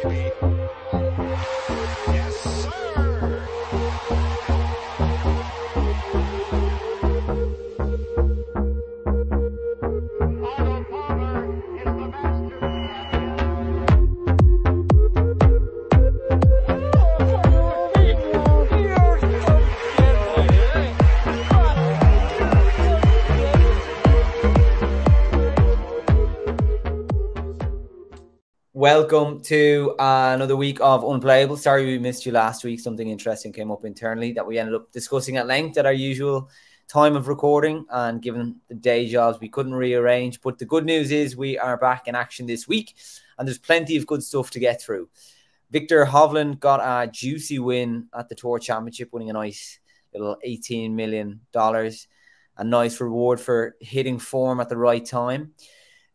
Free. Welcome to uh, another week of Unplayable. Sorry we missed you last week. Something interesting came up internally that we ended up discussing at length at our usual time of recording. And given the day jobs, we couldn't rearrange. But the good news is we are back in action this week, and there's plenty of good stuff to get through. Victor Hovland got a juicy win at the Tour Championship, winning a nice little $18 million. A nice reward for hitting form at the right time.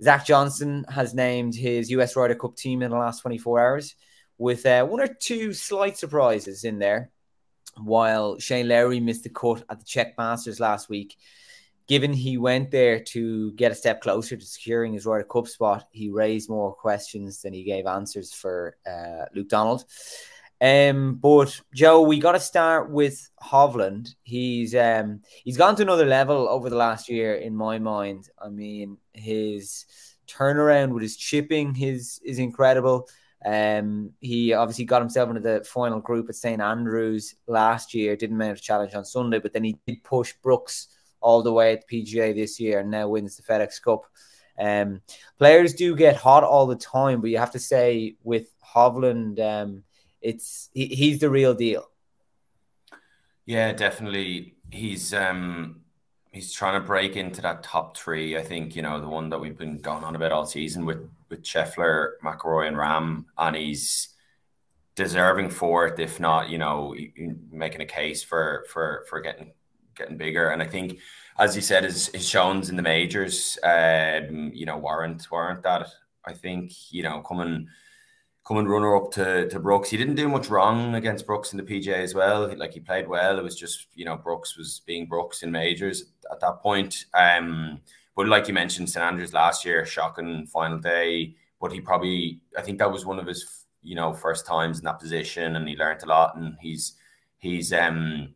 Zach Johnson has named his US Ryder Cup team in the last 24 hours with uh, one or two slight surprises in there. While Shane Lowry missed the cut at the Czech Masters last week, given he went there to get a step closer to securing his Ryder Cup spot, he raised more questions than he gave answers for uh, Luke Donald. Um, but Joe, we got to start with Hovland. He's um he's gone to another level over the last year, in my mind. I mean, his turnaround with his chipping his is incredible. Um, he obviously got himself into the final group at St Andrews last year. Didn't manage a challenge on Sunday, but then he did push Brooks all the way at the PGA this year, and now wins the FedEx Cup. Um, players do get hot all the time, but you have to say with Hovland, um, it's he, he's the real deal. Yeah, definitely. He's um he's trying to break into that top three. I think you know the one that we've been going on about all season with with Scheffler, McIlroy, and Rahm, and he's deserving for it. If not, you know, making a case for for for getting getting bigger. And I think, as you said, his, his showings in the majors, um, you know, warrant warrant that. I think you know coming coming runner up to, to Brooks. He didn't do much wrong against Brooks in the PGA as well. Like he played well. It was just, you know, Brooks was being Brooks in majors at that point. Um, but like you mentioned, St Andrews last year, shocking final day. But he probably, I think that was one of his, you know, first times in that position, and he learned a lot. And he's, he's, um,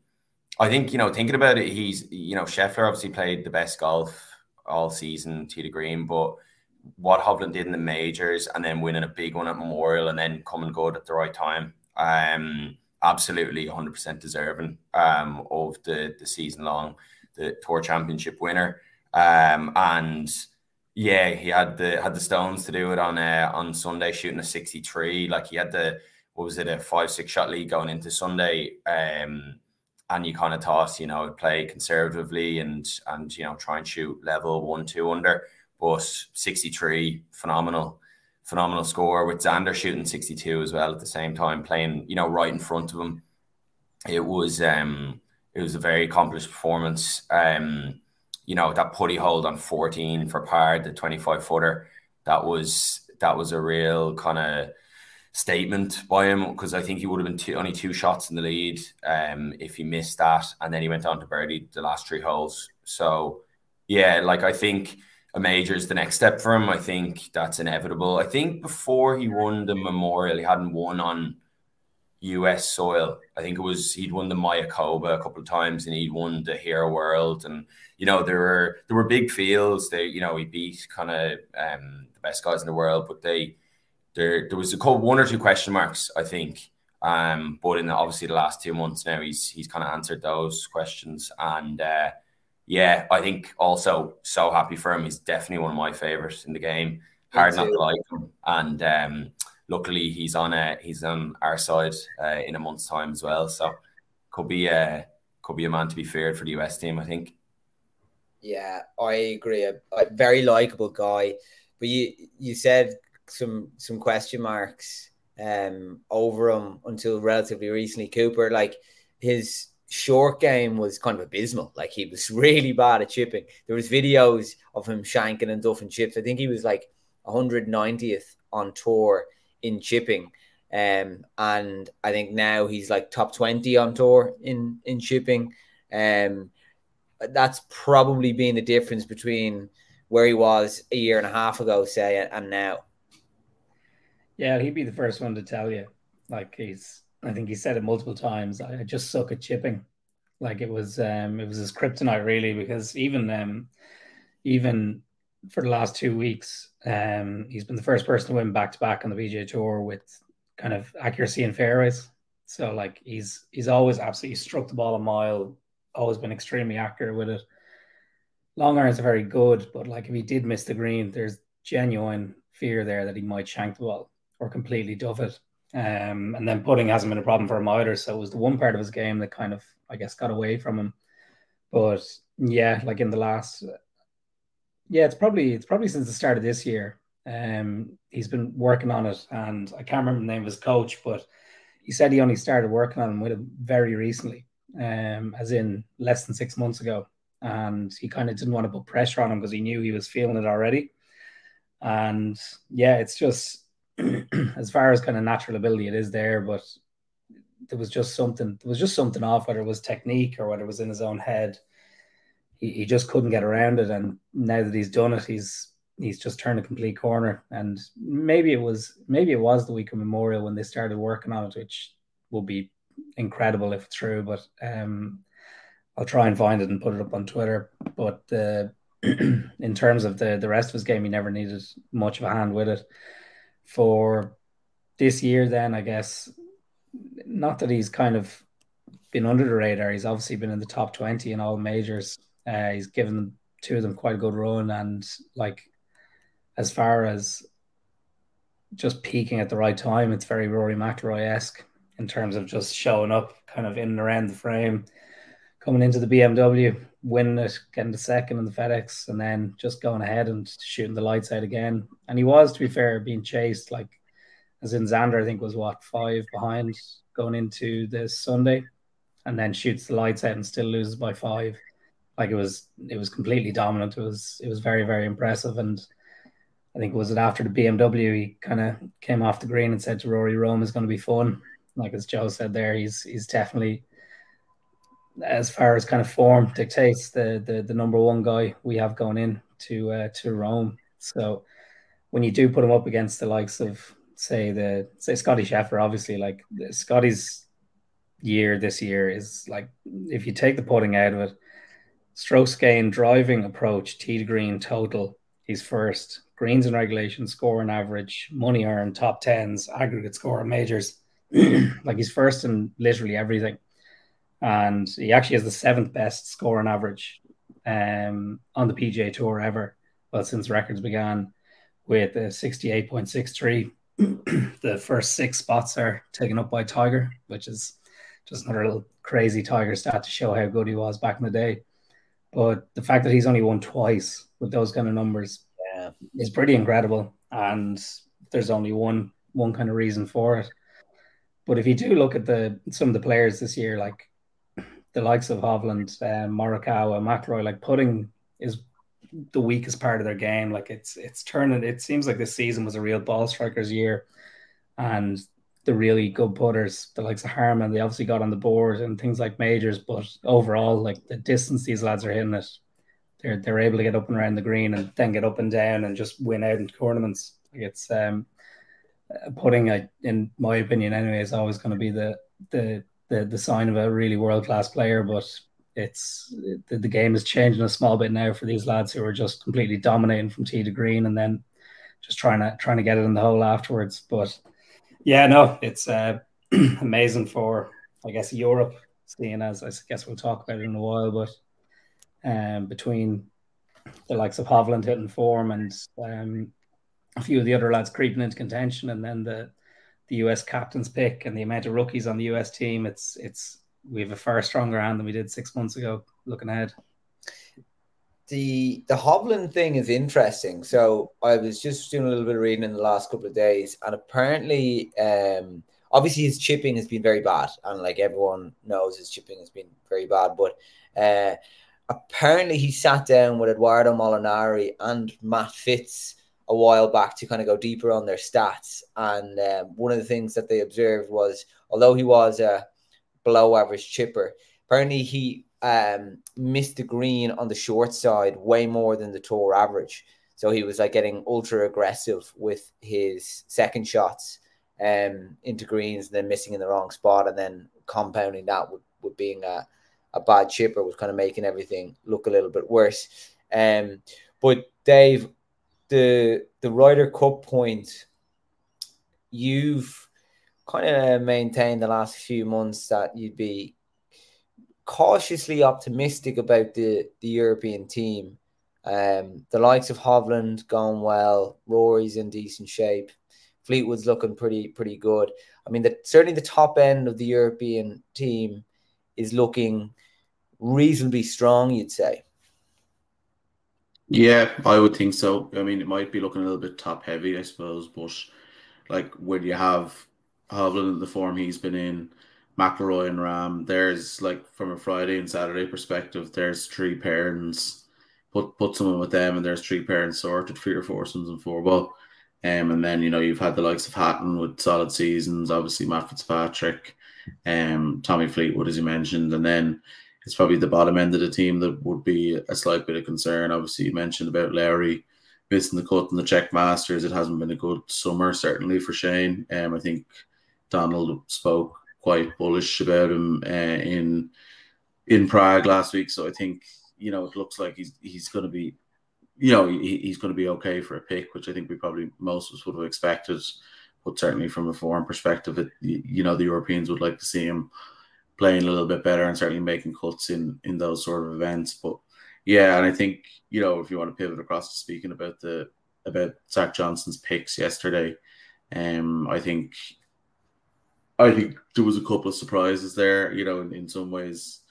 I think you know, thinking about it, he's, you know, Scheffler obviously played the best golf all season, to the green, but what Hovland did in the majors and then winning a big one at Memorial and then coming good at the right time. Um, absolutely 100% deserving um, of the, the season long, the Tour Championship winner. Um, and yeah, he had the had the stones to do it on uh, on Sunday, shooting a 63. Like he had the what was it, a five six shot lead going into Sunday. Um, and you kind of toss, you know, play conservatively and and you know try and shoot level one two under but 63, phenomenal, phenomenal score with Xander shooting 62 as well at the same time, playing, you know, right in front of him. It was um it was a very accomplished performance. Um, you know, that putty hold on 14 for par, the 25 footer, that was that was a real kind of statement by him because I think he would have been two, only two shots in the lead um, if he missed that, and then he went on to birdie the last three holes. So yeah, like I think a major is the next step for him. I think that's inevitable. I think before he won the Memorial, he hadn't won on US soil. I think it was he'd won the Mayakoba a couple of times and he'd won the Hero World. And you know, there were there were big fields. They, you know, he beat kind of um, the best guys in the world, but they there there was a couple, one or two question marks, I think. Um, but in the, obviously the last two months now, he's he's kind of answered those questions and uh, yeah, I think also so happy for him. He's definitely one of my favorites in the game. Hard not to like him, and um, luckily he's on a he's on our side uh, in a month's time as well. So could be a could be a man to be feared for the US team. I think. Yeah, I agree. A, a very likable guy, but you you said some some question marks um over him until relatively recently. Cooper, like his short game was kind of abysmal. Like he was really bad at chipping. There was videos of him shanking and duffing chips. I think he was like 190th on tour in chipping. Um, and I think now he's like top 20 on tour in in chipping. Um, that's probably been the difference between where he was a year and a half ago, say, and now. Yeah, he'd be the first one to tell you. Like he's, I think he said it multiple times. I just suck at chipping. Like it was, um, it was his kryptonite really, because even, um, even for the last two weeks, um, he's been the first person to win back to back on the PGA Tour with kind of accuracy and fairways. So like he's he's always absolutely struck the ball a mile, always been extremely accurate with it. Long irons are very good, but like if he did miss the green, there's genuine fear there that he might shank the ball or completely duff it. Um, and then putting hasn't been a problem for him either. So it was the one part of his game that kind of, I guess, got away from him. But yeah, like in the last, yeah, it's probably it's probably since the start of this year. Um, he's been working on it, and I can't remember the name of his coach, but he said he only started working on him with him very recently, um, as in less than six months ago. And he kind of didn't want to put pressure on him because he knew he was feeling it already. And yeah, it's just as far as kind of natural ability, it is there, but there was just something. There was just something off, whether it was technique or whether it was in his own head. He, he just couldn't get around it, and now that he's done it, he's he's just turned a complete corner. And maybe it was maybe it was the week of Memorial when they started working on it, which will be incredible if true. But um, I'll try and find it and put it up on Twitter. But uh, in terms of the the rest of his game, he never needed much of a hand with it for this year, then I guess not that he's kind of been under the radar. He's obviously been in the top 20 in all majors. Uh, he's given two of them quite a good run. And like, as far as just peaking at the right time, it's very Rory McIlroy esque in terms of just showing up kind of in and around the frame, coming into the BMW, winning it, getting the second in the FedEx, and then just going ahead and shooting the lights out again. And he was, to be fair, being chased like as in Xander, I think was what five behind going into this Sunday, and then shoots the lights out and still loses by five. Like it was, it was completely dominant. It was, it was very, very impressive. And I think was it after the BMW, he kind of came off the green and said to Rory, "Rome is going to be fun." Like as Joe said there, he's he's definitely as far as kind of form dictates the the, the number one guy we have going in to uh, to Rome. So when you do put him up against the likes of say the say Scotty Scheffler, obviously like Scotty's year this year is like if you take the putting out of it, strokes gain, driving approach, tee to green total, he's first. Greens and regulation, score and average, money earned, top tens, aggregate score majors. like he's first in literally everything and he actually has the seventh best score on average um, on the PGA Tour ever. Well, since records began, with a 68.63. the first six spots are taken up by Tiger, which is just another little crazy Tiger stat to show how good he was back in the day. But the fact that he's only won twice with those kind of numbers yeah. is pretty incredible. And there's only one one kind of reason for it. But if you do look at the some of the players this year, like the likes of Hovland, um, Morikawa, McIlroy, like putting is the weakest part of their game. Like it's it's turning. It seems like this season was a real ball strikers year, and the really good putters, the likes of Harman, they obviously got on the board and things like majors. But overall, like the distance these lads are hitting it, they're they're able to get up and around the green and then get up and down and just win out in tournaments. Like it's um, putting, a, in my opinion, anyway, is always going to be the the the the sign of a really world class player. But it's the, the game is changing a small bit now for these lads who are just completely dominating from tee to green and then just trying to trying to get it in the hole afterwards. But yeah, no, it's uh, amazing for I guess Europe, seeing as I guess we'll talk about it in a while, but um, between the likes of Hovland hitting form and um, a few of the other lads creeping into contention, and then the the US captain's pick and the amount of rookies on the US team, it's it's we have a far stronger hand than we did six months ago. Looking ahead, the the Hovland thing is interesting. So I was just doing a little bit of reading in the last couple of days, and apparently, um, obviously his chipping has been very bad, and like everyone knows, his chipping has been very bad. But uh, apparently, he sat down with Eduardo Molinari and Matt Fitz a while back to kind of go deeper on their stats. And um, one of the things that they observed was, although he was a below average chipper, apparently he um, missed the green on the short side way more than the tour average. So he was like getting ultra aggressive with his second shots um, into greens and then missing in the wrong spot and then compounding that with, with being a, a bad chipper was kind of making everything look a little bit worse. Um, but Dave, the the Ryder Cup point, you've kind of maintained the last few months that you'd be cautiously optimistic about the the European team. Um, the likes of Hovland going well, Rory's in decent shape, Fleetwood's looking pretty pretty good. I mean, the, certainly the top end of the European team is looking reasonably strong. You'd say. Yeah, I would think so. I mean, it might be looking a little bit top heavy, I suppose, but like when you have Hovland in the form he's been in, McIlroy and Rahm, there's like from a Friday and Saturday perspective, there's three pairings. Put put someone with them, and there's three pairings sorted for your foursomes and four ball. Um, and then you know you've had the likes of Hatton with solid seasons, obviously Matt Fitzpatrick, um, Tommy Fleetwood as you mentioned, and then it's probably the bottom end of the team that would be a slight bit of concern. Obviously, you mentioned about Larry missing the cut in the Czech Masters. It hasn't been a good summer certainly for Shane. Um, I think Donald spoke quite bullish about him uh, in in Prague last week, so I think you know it looks like he's he's going to be you know, he, he's going to be okay for a pick, which I think we probably most of us would have expected. But certainly from a foreign perspective, it, you know, the Europeans would like to see him playing a little bit better and certainly making cuts in in those sort of events. But yeah, and I think you know if you want to pivot across to speaking about the about Zach Johnson's picks yesterday, um, I think I think there was a couple of surprises there. You know, in, in some ways,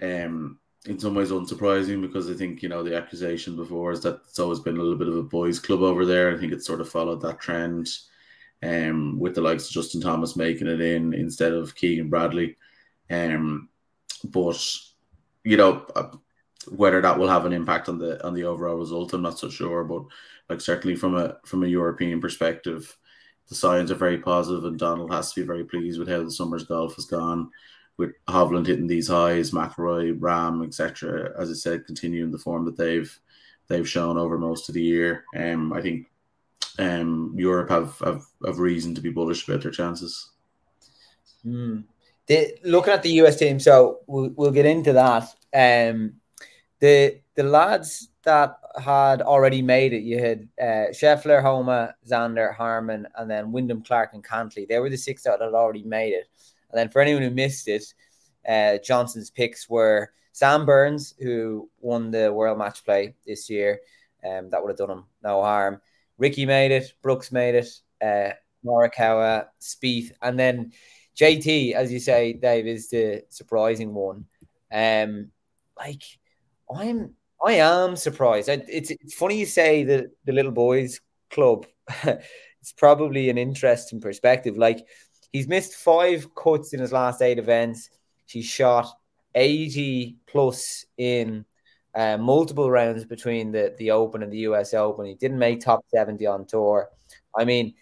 um, in some ways unsurprising because I think you know the accusation before is that it's always been a little bit of a boys' club over there. I think it's sort of followed that trend, um, with the likes of Justin Thomas making it in instead of Keegan Bradley, um, but you know uh, whether that will have an impact on the on the overall result, I'm not so sure. But like certainly from a from a European perspective, the signs are very positive, and Donald has to be very pleased with how the summer's golf has gone with Hovland hitting these highs, McIlroy, Rahm, etc. As I said, continuing the form that they've they've shown over most of the year. Um, I think um, Europe have, have have reason to be bullish about their chances. Mm. The, looking at the US team, so we'll, we'll get into that. Um, the the lads that had already made it, you had uh, Scheffler, Homa, Xander, Harman, and then Wyndham, Clark, and Cantlay. They were the six that had already made it. And then for anyone who missed it, uh, Johnson's picks were Sam Burns, who won the World Match Play this year. Um, that would have done him no harm. Ricky made it. Brooks made it. Uh, Morikawa, Spieth, and then JT, as you say, Dave, is the surprising one. Um, like I'm, I am surprised. It's it's funny you say the the little boys club. it's probably an interesting perspective. Like He's missed five cuts in his last eight events. He's shot 80 plus in uh, multiple rounds between the, the Open and the US Open. He didn't make top 70 on tour. I mean,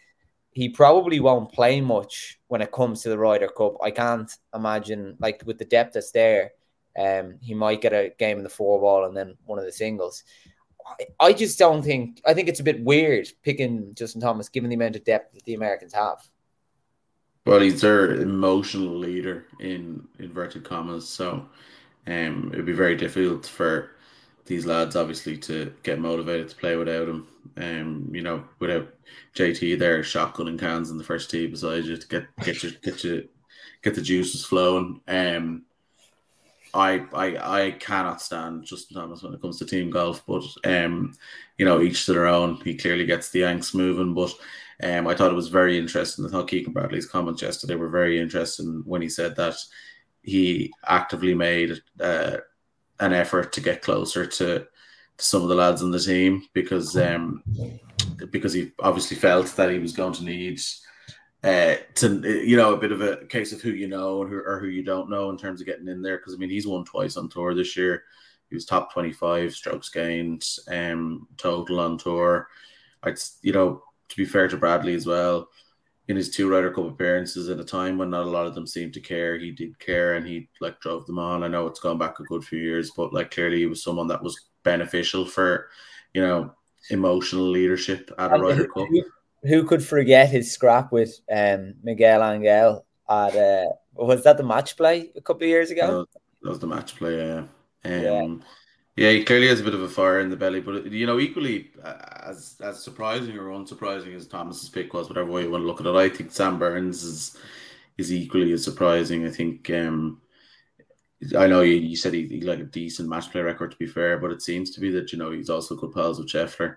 he probably won't play much when it comes to the Ryder Cup. I can't imagine, like, with the depth that's there, um, he might get a game in the four ball and then one of the singles. I, just don't think, I think it's a bit weird picking Justin Thomas given the amount of depth that the Americans have. Well, he's their emotional leader in inverted commas, so um, it'd be very difficult for these lads, obviously, to get motivated to play without him. Um, you know, without JT there, shotgunning cans in the first tee beside you to get get you get you get the juices flowing. Um, I I I cannot stand Justin Thomas when it comes to team golf, but um, you know, each to their own. He clearly gets the angst moving, but um, I thought it was very interesting. I thought Keegan Bradley's comments yesterday were very interesting when he said that he actively made uh, an effort to get closer to, some of the lads on the team because um, because he obviously felt that he was going to need uh, to you know a bit of a case of who you know who, or who you don't know in terms of getting in there because I mean he's won twice on tour this year. He was top twenty five strokes gained um, total on tour. I'd you know to be fair to Bradley as well, in his two Ryder Cup appearances at a time when not a lot of them seemed to care, he did care and he like drove them on. I know it's gone back a good few years, but like clearly he was someone that was beneficial for, you know, emotional leadership at a Ryder Cup. Who, who could forget his scrap with um, Miguel Angel at uh, was that the match play a couple of years ago? That was the match play, yeah. Um, yeah. Yeah, he clearly has a bit of a fire in the belly, but you know, equally uh, as as surprising or unsurprising as Thomas's pick was, whatever way you want to look at it, I think Sam Burns is is equally as surprising. I think um, I know you, you said he, he like a decent match play record to be fair, but it seems to be that you know he's also good pals with Scheffler.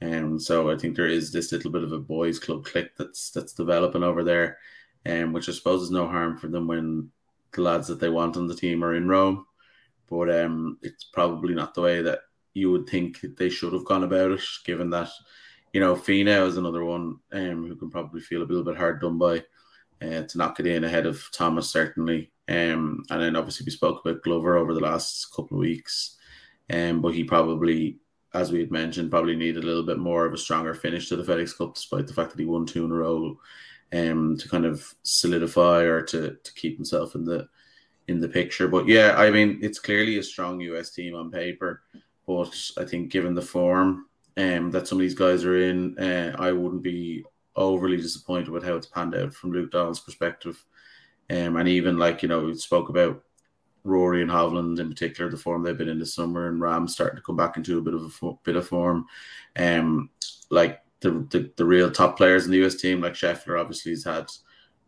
And um, so I think there is this little bit of a boys' club click that's that's developing over there, and um, which I suppose is no harm for them when the lads that they want on the team are in Rome. But um, it's probably not the way that you would think they should have gone about it, given that you know Finau is another one um, who can probably feel a little bit hard done by uh, to knock it in ahead of Thomas certainly. Um, and then obviously we spoke about Glover over the last couple of weeks, um, but he probably as we had mentioned, probably needed a little bit more of a stronger finish to the FedEx Cup, despite the fact that he won two in a row, um, to kind of solidify or to to keep himself in the in the picture. But yeah, I mean, it's clearly a strong US team on paper, but I think given the form um, that some of these guys are in, uh, I wouldn't be overly disappointed with how it's panned out from Luke Donald's perspective. Um, and even like you know, we spoke about Rory and Hovland in particular, the form they've been in this summer, and Rahm starting to come back into a bit of a fo- bit of form. Um, like the, the, the real top players in the US team, like Scheffler, obviously has had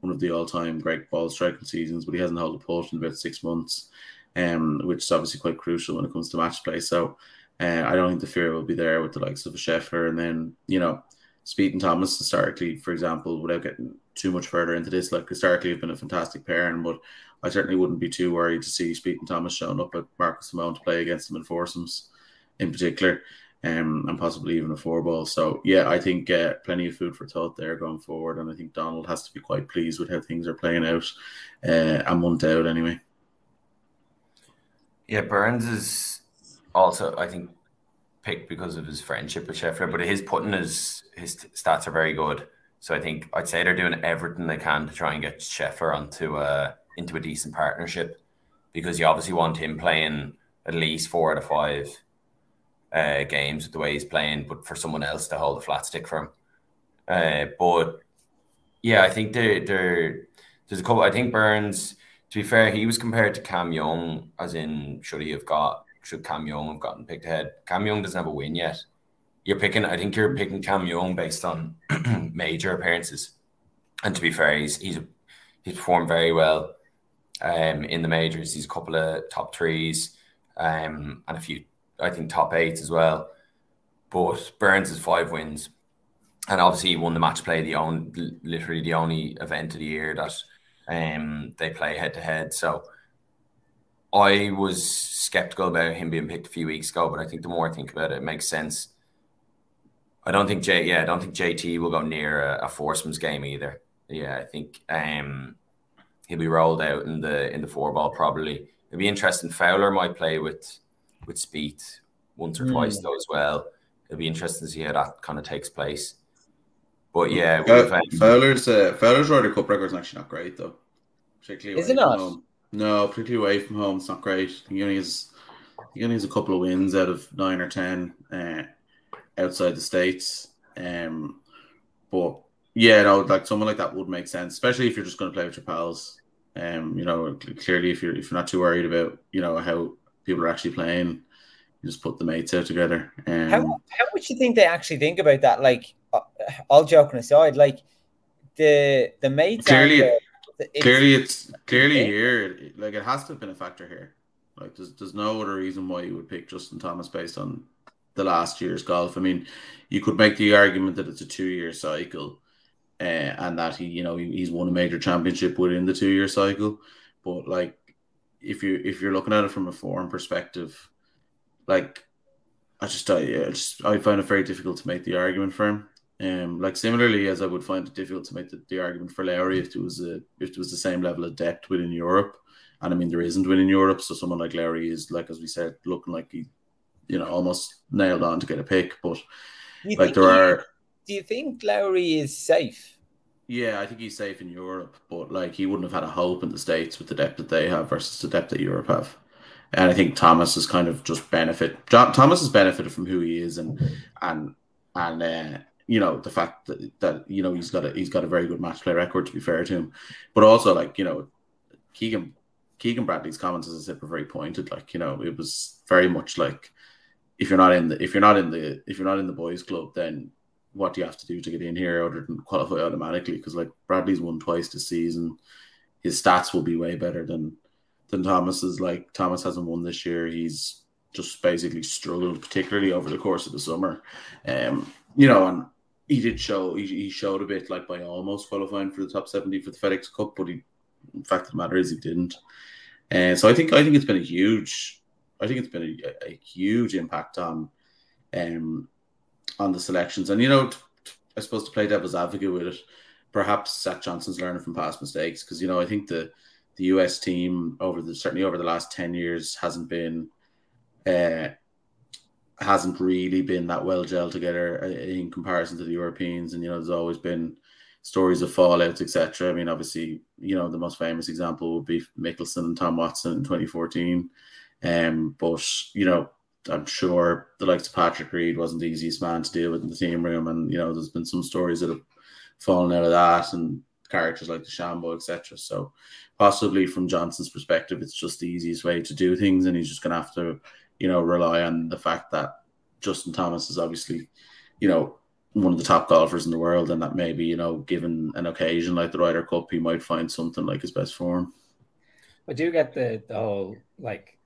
one of the all time great ball striking seasons, but he hasn't held a putt in about six months, um, which is obviously quite crucial when it comes to match play. So uh, I don't think the fear will be there with the likes of a Scheffler, and then you know. Spieth and Thomas historically, for example, without getting too much further into this, like historically have been a fantastic pairing, but I certainly wouldn't be too worried to see Spieth and Thomas showing up at Marco Simone to play against them in foursomes in particular, um, and possibly even a four ball. So yeah, I think uh, plenty of food for thought there going forward, and I think Donald has to be quite pleased with how things are playing out uh, a month out anyway. Yeah, Burns is also I think picked because of his friendship with Scheffler, but his putting is his stats are very good. So I think I'd say they're doing everything they can to try and get Scheffler onto a into a decent partnership because you obviously want him playing at least four out of five uh, games with the way he's playing, but for someone else to hold a flat stick for him. Uh, but yeah, I think there there there's a couple. I think Burns, to be fair, he was compared to Cam Young, as in should he have got should Cam Young have gotten picked ahead? Cam Young doesn't have a win yet. You're picking. I think you're picking Cam Young based on major appearances, and to be fair, he's he's he's performed very well um, in the majors. He's a couple of top threes um, and a few, I think, top eights as well. But Burns has five wins. And obviously, he won the match play, the only, literally the only event of the year that um, they play head to head. So I was skeptical about him being picked a few weeks ago, but I think the more I think about it, it makes sense. I don't think J, yeah, I don't think JT will go near a, a foursomes game either. Yeah, I think um, he'll be rolled out in the in the four ball probably. It'd be interesting. Fowler might play with with Spieth once or mm. twice though as well. It'll be interesting to see how that kind of takes place. But yeah, um, Fowler's uh, Fowler's Ryder Cup record is actually not great though. Particularly is it not? Home. No, particularly away from home, it's not great. He only has he only has a couple of wins out of nine or ten uh, outside the states. Um, but yeah, no, like someone like that would make sense, especially if you're just going to play with your pals. Um, you know, clearly if you're if you're not too worried about you know how people are actually playing, you just put the mates out together. Um, how how would you think they actually think about that? Like, uh, all joking aside, like the the mates clearly. it's, clearly, it's clearly here. Like it has to have been a factor here. Like there's there's no other reason why you would pick Justin Thomas based on the last year's golf. I mean, you could make the argument that it's a two year cycle uh, and that he, you know, he's won a major championship within the two year cycle. But like, if you if you're looking at it from a foreign perspective, like, I just I, I just I find it very difficult to make the argument for him. Um, like similarly as I would find it difficult to make the, the argument for Lowry if there was a if there was the same level of depth within Europe, and I mean there isn't within Europe. So someone like Lowry is like as we said, looking like he, you know, almost nailed on to get a pick. But like there are do you think Lowry is safe? Yeah, I think he's safe in Europe, but like he wouldn't have had a hope in the States with the depth that they have versus the depth that Europe have. and I think Thomas has kind of just benefit. Thomas has benefited from who he is, and and and uh, you know the fact that that you know he's got a he's got a very good match play record. To be fair to him, but also like you know Keegan Keegan Bradley's comments, as I said, were very pointed. Like you know, it was very much like if you're not in the if you're not in the if you're not in the boys club, then what do you have to do to get in here other than qualify automatically? Because like Bradley's won twice this season, his stats will be way better than than Thomas's. Like Thomas hasn't won this year. He's just basically struggled, particularly over the course of the summer. Um, you know, and he did show he, he showed a bit like by almost qualifying for the top seventy for the FedEx Cup, but he, in fact, the matter is he didn't. And uh, so I think I think it's been a huge, I think it's been a, a huge impact on, um, on the selections. And you know, t- t- I suppose to play devil's advocate with it, perhaps Zach Johnson's learning from past mistakes because you know I think the the US team over the certainly over the last ten years hasn't been uh, hasn't really been that well gelled together uh, in comparison to the Europeans, and you know there's always been stories of fallouts, etc. I mean, obviously, you know the most famous example would be Mickelson and Tom Watson in 2014, um, but you know I'm sure the likes of Patrick Reed wasn't the easiest man to deal with in the team room, and you know there's been some stories that have fallen out of that, and characters like DeChambeau, etc. So possibly from Johnson's perspective, it's just the easiest way to do things, and he's just going to have to, you know, rely on the fact that Justin Thomas is obviously, you know, one of the top golfers in the world, and that maybe you know, given an occasion like the Ryder Cup, he might find something like his best form. I do get the, the whole like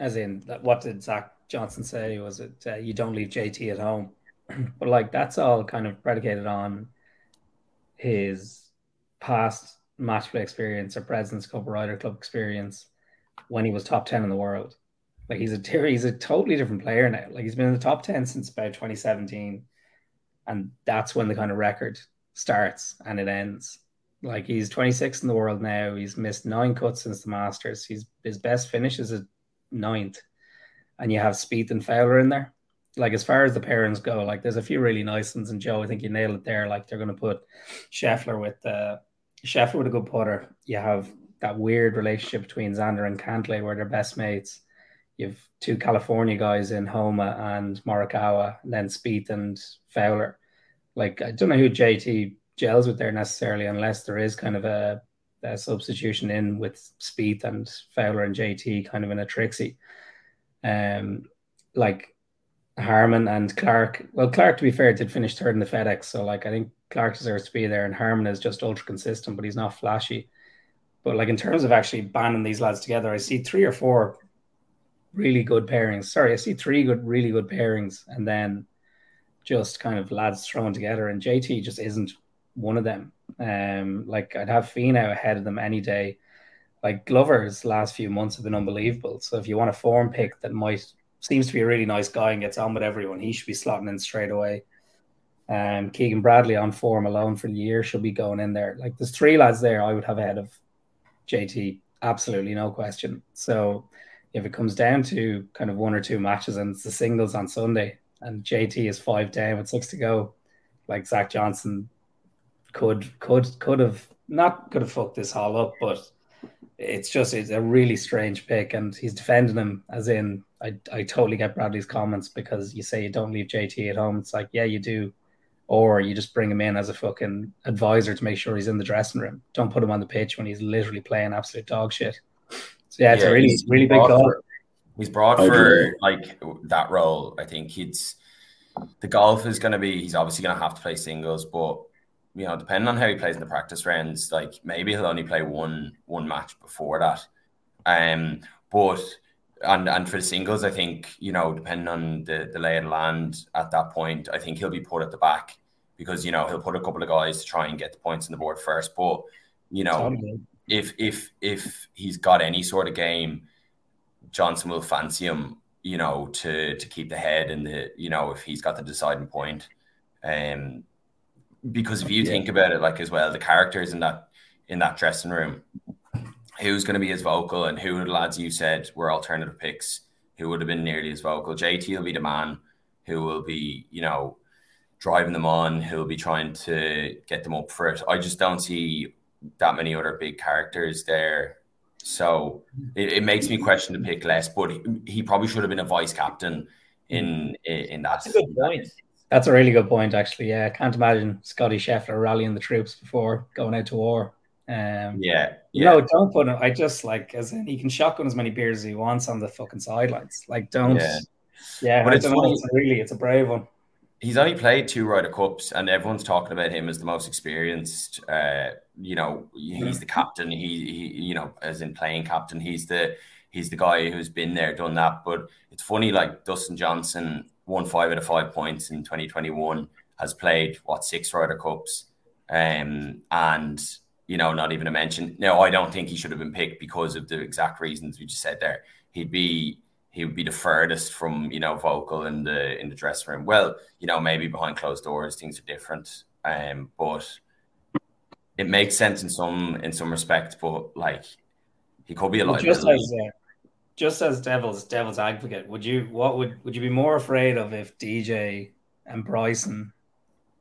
as in what did Zach Johnson say? Was it uh, you don't leave JT at home? but like that's all kind of predicated on his past match play experience or President's Cup Ryder Cup experience when he was top ten in the world. Like he's a he's a totally different player now. Like he's been in the top ten since about 2017, and that's when the kind of record starts and it ends. Like he's 26 in the world now. He's missed nine cuts since the Masters. He's his best finish is a ninth, and you have Spieth and Fowler in there. Like as far as the pairings go, like there's a few really nice ones. And Joe, I think you nailed it there. Like they're going to put Scheffler with uh, Scheffler with a good putter. You have that weird relationship between Xander and Cantlay where they're best mates. You have two California guys in Homa and Morikawa, and then Spieth and Fowler. Like I don't know who JT gels with there necessarily, unless there is kind of a uh, substitution in with Spieth and Fowler and JT kind of in a Trixie. Um, like Harman and Clark. Well, Clark, to be fair, did finish third in the FedEx, so like I think Clark deserves to be there, and Harman is just ultra consistent, but he's not flashy. But like in terms of actually banding these lads together, I see three or four really good pairings. Sorry, I see three good, really good pairings, and then just kind of lads thrown together. And JT just isn't one of them. Um, like I'd have Finau ahead of them any day. Like Glover's last few months have been unbelievable. So if you want a form pick that might seems to be a really nice guy and gets on with everyone, he should be slotting in straight away. Um, Keegan Bradley on form alone for the year should be going in there. Like there's three lads there I would have ahead of JT, absolutely no question. So if it comes down to kind of one or two matches and it's the singles on Sunday and JT is five down with six to go, like Zach Johnson could could could have not could have fucked this all up, but it's just it's a really strange pick, and he's defending him as in I I totally get Bradley's comments because you say you don't leave JT at home. It's like yeah you do, or you just bring him in as a fucking advisor to make sure he's in the dressing room. Don't put him on the pitch when he's literally playing absolute dog shit. So yeah, it's yeah, a really really big call. he's brought for like that role. I think he's the golf is going to be. He's obviously going to have to play singles, but you know, depending on how he plays in the practice rounds, like maybe he'll only play one one match before that. Um, but and and for the singles, I think you know, depending on the the lay of the land at that point, I think he'll be put at the back because you know he'll put a couple of guys to try and get the points on the board first. But you know, if if if he's got any sort of game, Johnson will fancy him. You know, to to keep the head and the you know if he's got the deciding point. Um, because if you yeah. think about it, like as well, the characters in that in that dressing room, who's going to be as vocal, and who the lads you said were alternative picks, who would have been nearly as vocal. JT will be the man who will be, you know, driving them on, who will be trying to get them up for it. I just don't see that many other big characters there. So it, it makes me question the pick less, but he, he, probably should have been a vice captain in in that. That's a good point. That's a really good point, actually. Yeah, I can't imagine Scotty Scheffler rallying the troops before going out to war. Um, yeah, yeah. No, don't put him. I just like as in he can shotgun as many beers as he wants on the fucking sidelines. Like, don't. Yeah, yeah but it's, funny, it's really it's a brave one he's only played two Ryder Cups, and everyone's talking about him as the most experienced. Uh, you know, he's the captain. He, he, you know, as in playing captain, he's the he's the guy who's been there, done that. But it's funny, like Dustin Johnson won five out of five points in 2021, has played what six Ryder Cups, um, and you know, not even to mention. No, I don't think he should have been picked because of the exact reasons we just said there. He'd be he would be the furthest from you know vocal in the in the dressing room. Well, you know maybe behind closed doors things are different, um, but it makes sense in some in some respect. But like he could be a lot. Just uh, just as devil's devil's advocate, would you what would would you be more afraid of if DJ and Bryson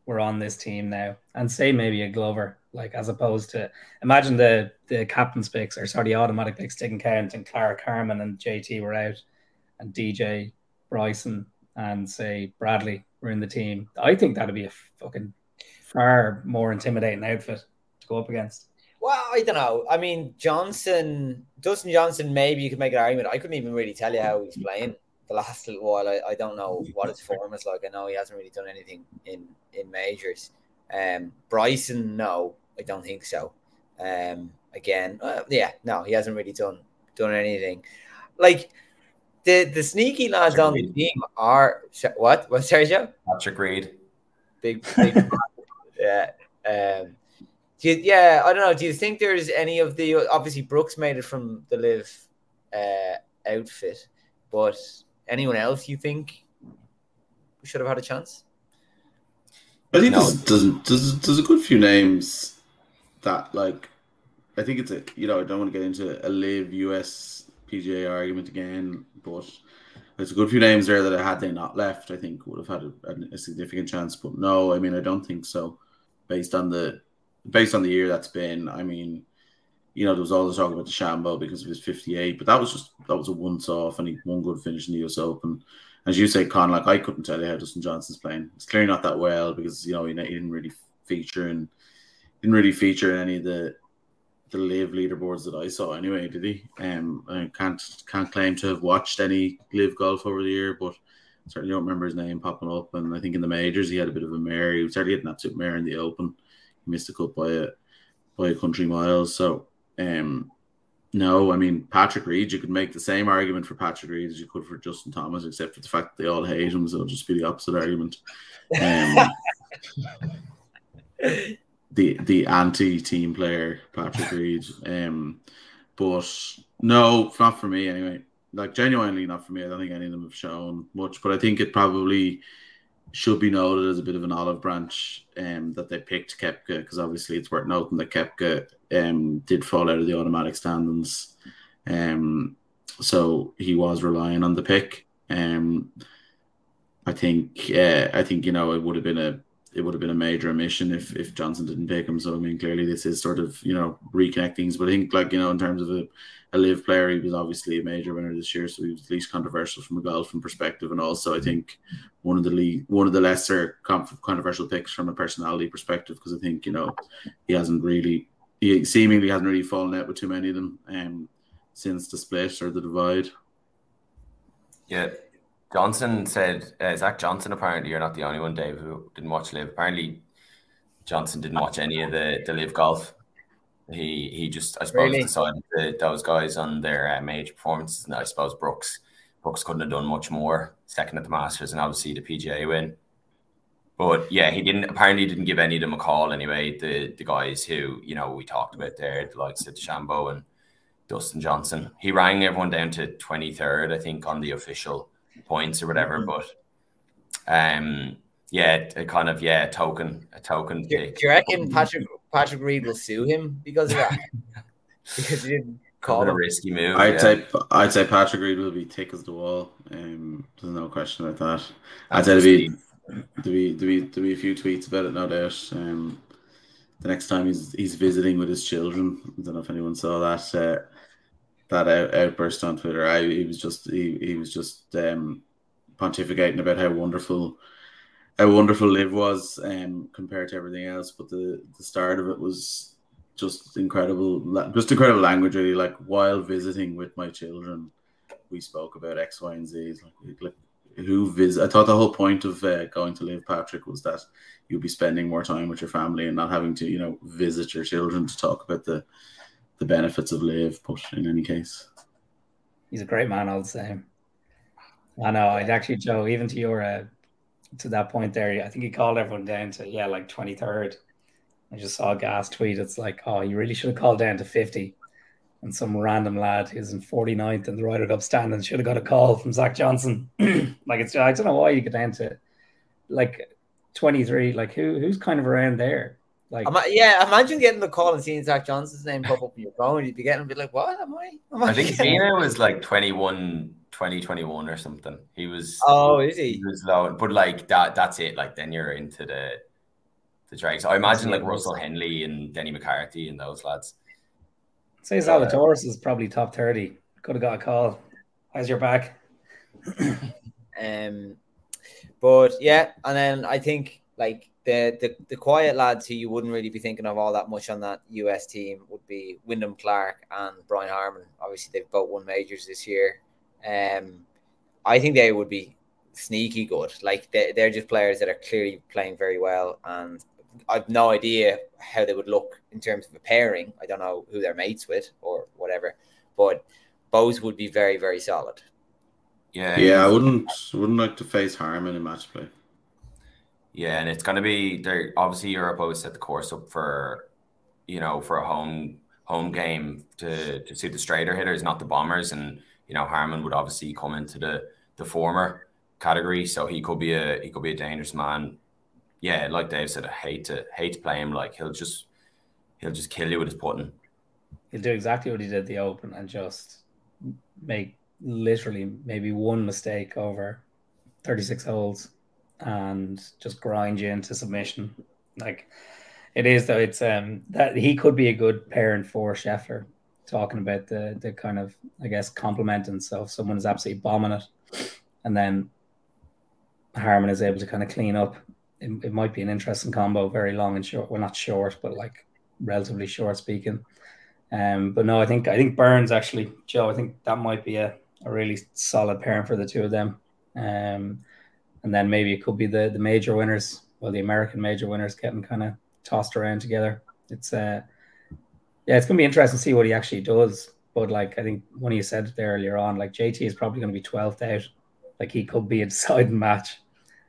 were on this team now, and say maybe a Glover, like as opposed to imagine the the captain's picks or sorry, the automatic picks didn't count and Clark Harman and JT were out and DJ, Bryson, and say Bradley were in the team, I think that'd be a fucking far more intimidating outfit to go up against. Well, I don't know. I mean, Johnson, Dustin Johnson, maybe you could make an argument. I couldn't even really tell you how he's playing the last little while. I, I don't know what his form is like. I know he hasn't really done anything in in majors. Um, Bryson, no, I don't think so. Um, again, uh, yeah, no, he hasn't really done done anything. Like the the sneaky lads Patrick on the team are what? What Sergio? Patrick Reed. Big, big yeah. Um, you, yeah, I don't know. Do you think there's any of the obviously Brooks made it from the LIV uh, outfit, but anyone else you think should have had a chance? I think no. there's, there's, there's, there's a good few names that like I think it's a you know I don't want to get into a LIV US PGA argument again, but there's a good few names there that had they not left, I think would have had a, a, significant chance. But no, I mean I don't think so. Based on the based on the year that's been, I mean, you know, there was all the talk about DeChambeau because of his 58, but that was just that was a once off, and he one good finish in the US Open. As you say, Con, like I couldn't tell you how Dustin Johnson's playing. It's clearly not that well because you know he, he didn't really feature and didn't really feature in any of the the LIV leaderboards that I saw anyway, did he? Um, I can't can't claim to have watched any LIV golf over the year, but certainly don't remember his name popping up. And I think in the majors he had a bit of a mare. He certainly had an absolute mare in the Open. Missed a cut by a by a country mile. So um, no, I mean Patrick Reed. You could make the same argument for Patrick Reed as you could for Justin Thomas, except for the fact that they all hate him. So it'll just be the opposite argument. Um, the the anti team player Patrick Reed. Um, but no, not for me anyway. Like genuinely not for me. I don't think any of them have shown much, but I think it probably should be noted as a bit of an olive branch um, that they picked Koepka because obviously it's worth noting that Koepka um, did fall out of the automatic standings. Um, so he was relying on the pick. Um, I think uh, I think you know it would have been a it would have been a major omission if if Johnson didn't pick him. So I mean, clearly this is sort of you know reconnect things. But I think like you know in terms of a, a LIV player, he was obviously a major winner this year, so he was least controversial from a golfing perspective, and also I think one of the one of the lesser controversial picks from a personality perspective because I think you know he hasn't really he seemingly hasn't really fallen out with too many of them um, since the split or the divide. Yeah, Johnson said, uh, Zach Johnson, apparently, you're not the only one, Dave, who didn't watch LIV. Apparently, Johnson didn't watch any of the, the LIV golf. He he just, I suppose, really? decided that those guys on their uh, major performances. And I suppose Brooks Brooks couldn't have done much more, second at the Masters, and obviously the PGA win. But yeah, he didn't apparently didn't give any of them a call anyway. The the guys who you know we talked about there, the likes of DeChambeau and Dustin Johnson. He rang everyone down to twenty third, I think, on the official points or whatever. Mm-hmm. But um, yeah, a kind of yeah, a token, a token. Do, do you reckon Patrick Patrick Reed will sue him because of that? because he didn't call a risky move. I'd yeah. say I'd say Patrick Reed will be thick as the wall. Um, there's no question about that. I'd say there'll be there'll be there'll be, there'll be a few tweets about it, no doubt. Um, the next time he's he's visiting with his children. I don't know if anyone saw that. Uh, that out, outburst on Twitter. I he was just he, he was just um, pontificating about how wonderful how wonderful LIV was um, compared to everything else. But the the start of it was just incredible, just incredible language. Really, like while visiting with my children, we spoke about X, Y, and Z. Like, like who visit? I thought the whole point of uh, going to LIV, Patrick, was that you'd be spending more time with your family and not having to, you know, visit your children to talk about the the benefits of LIV. But in any case, he's a great man the same. I know. I'd actually, Joe, even to your uh, to that point there, I think he called everyone down to yeah, like twenty third. I just saw a gas tweet. It's like, oh, you really should have called down to fifty. And some random lad who's in 49th in the Ryder Cup standing should have got a call from Zach Johnson. like it's I don't know why you get down to like 23. Like who who's kind of around there? Like yeah, imagine getting the call and seeing Zach Johnson's name pop up on your phone. You'd be getting a bit like, what am I? Am I, I think Dina was like 21, 2021 or something. He was Oh, is he? He was low, but like that that's it. Like then you're into the the drags. I imagine like Russell Henley and Denny McCarthy and those lads. Say Zalatoris is probably top 30. Could have got a call. How's your back? um but yeah, and then I think like the, the the quiet lads who you wouldn't really be thinking of all that much on that US team would be Wyndham Clark and Brian Harman. Obviously, they've both won majors this year. Um, I think they would be sneaky good. Like they, they're just players that are clearly playing very well, and I've no idea how they would look in terms of a pairing. I don't know who they're mates with or whatever, but both would be very very solid. Yeah, yeah, I wouldn't wouldn't like to face Harman in match play. Yeah, and it's going to be there. Obviously, Europe always set the course up for, you know, for a home home game to to suit the straighter hitters, not the bombers. And you know, Harman would obviously come into the the former category, so he could be a he could be a dangerous man. Yeah, like Dave said, I hate to hate to play him. Like he'll just he'll just kill you with his putting. He'll do exactly what he did the Open and just make literally maybe one mistake over thirty six holes and just grind you into submission. Like it is though, it's um that he could be a good parent for Scheffler. Talking about the the kind of I guess complementing. So if someone is absolutely bombing it, and then Harman is able to kind of clean up, it, it might be an interesting combo. Very long and short. Well, not short, but like relatively short speaking. Um, but no, I think I think Burns actually, Joe. I think that might be a, a really solid pairing for the two of them. Um, and then maybe it could be the the major winners, well, the American major winners getting kind of tossed around together. It's uh, yeah, it's gonna be interesting to see what he actually does. But like I think when you said there earlier on, like JT is probably going to be twelfth out. Like he could be a deciding match,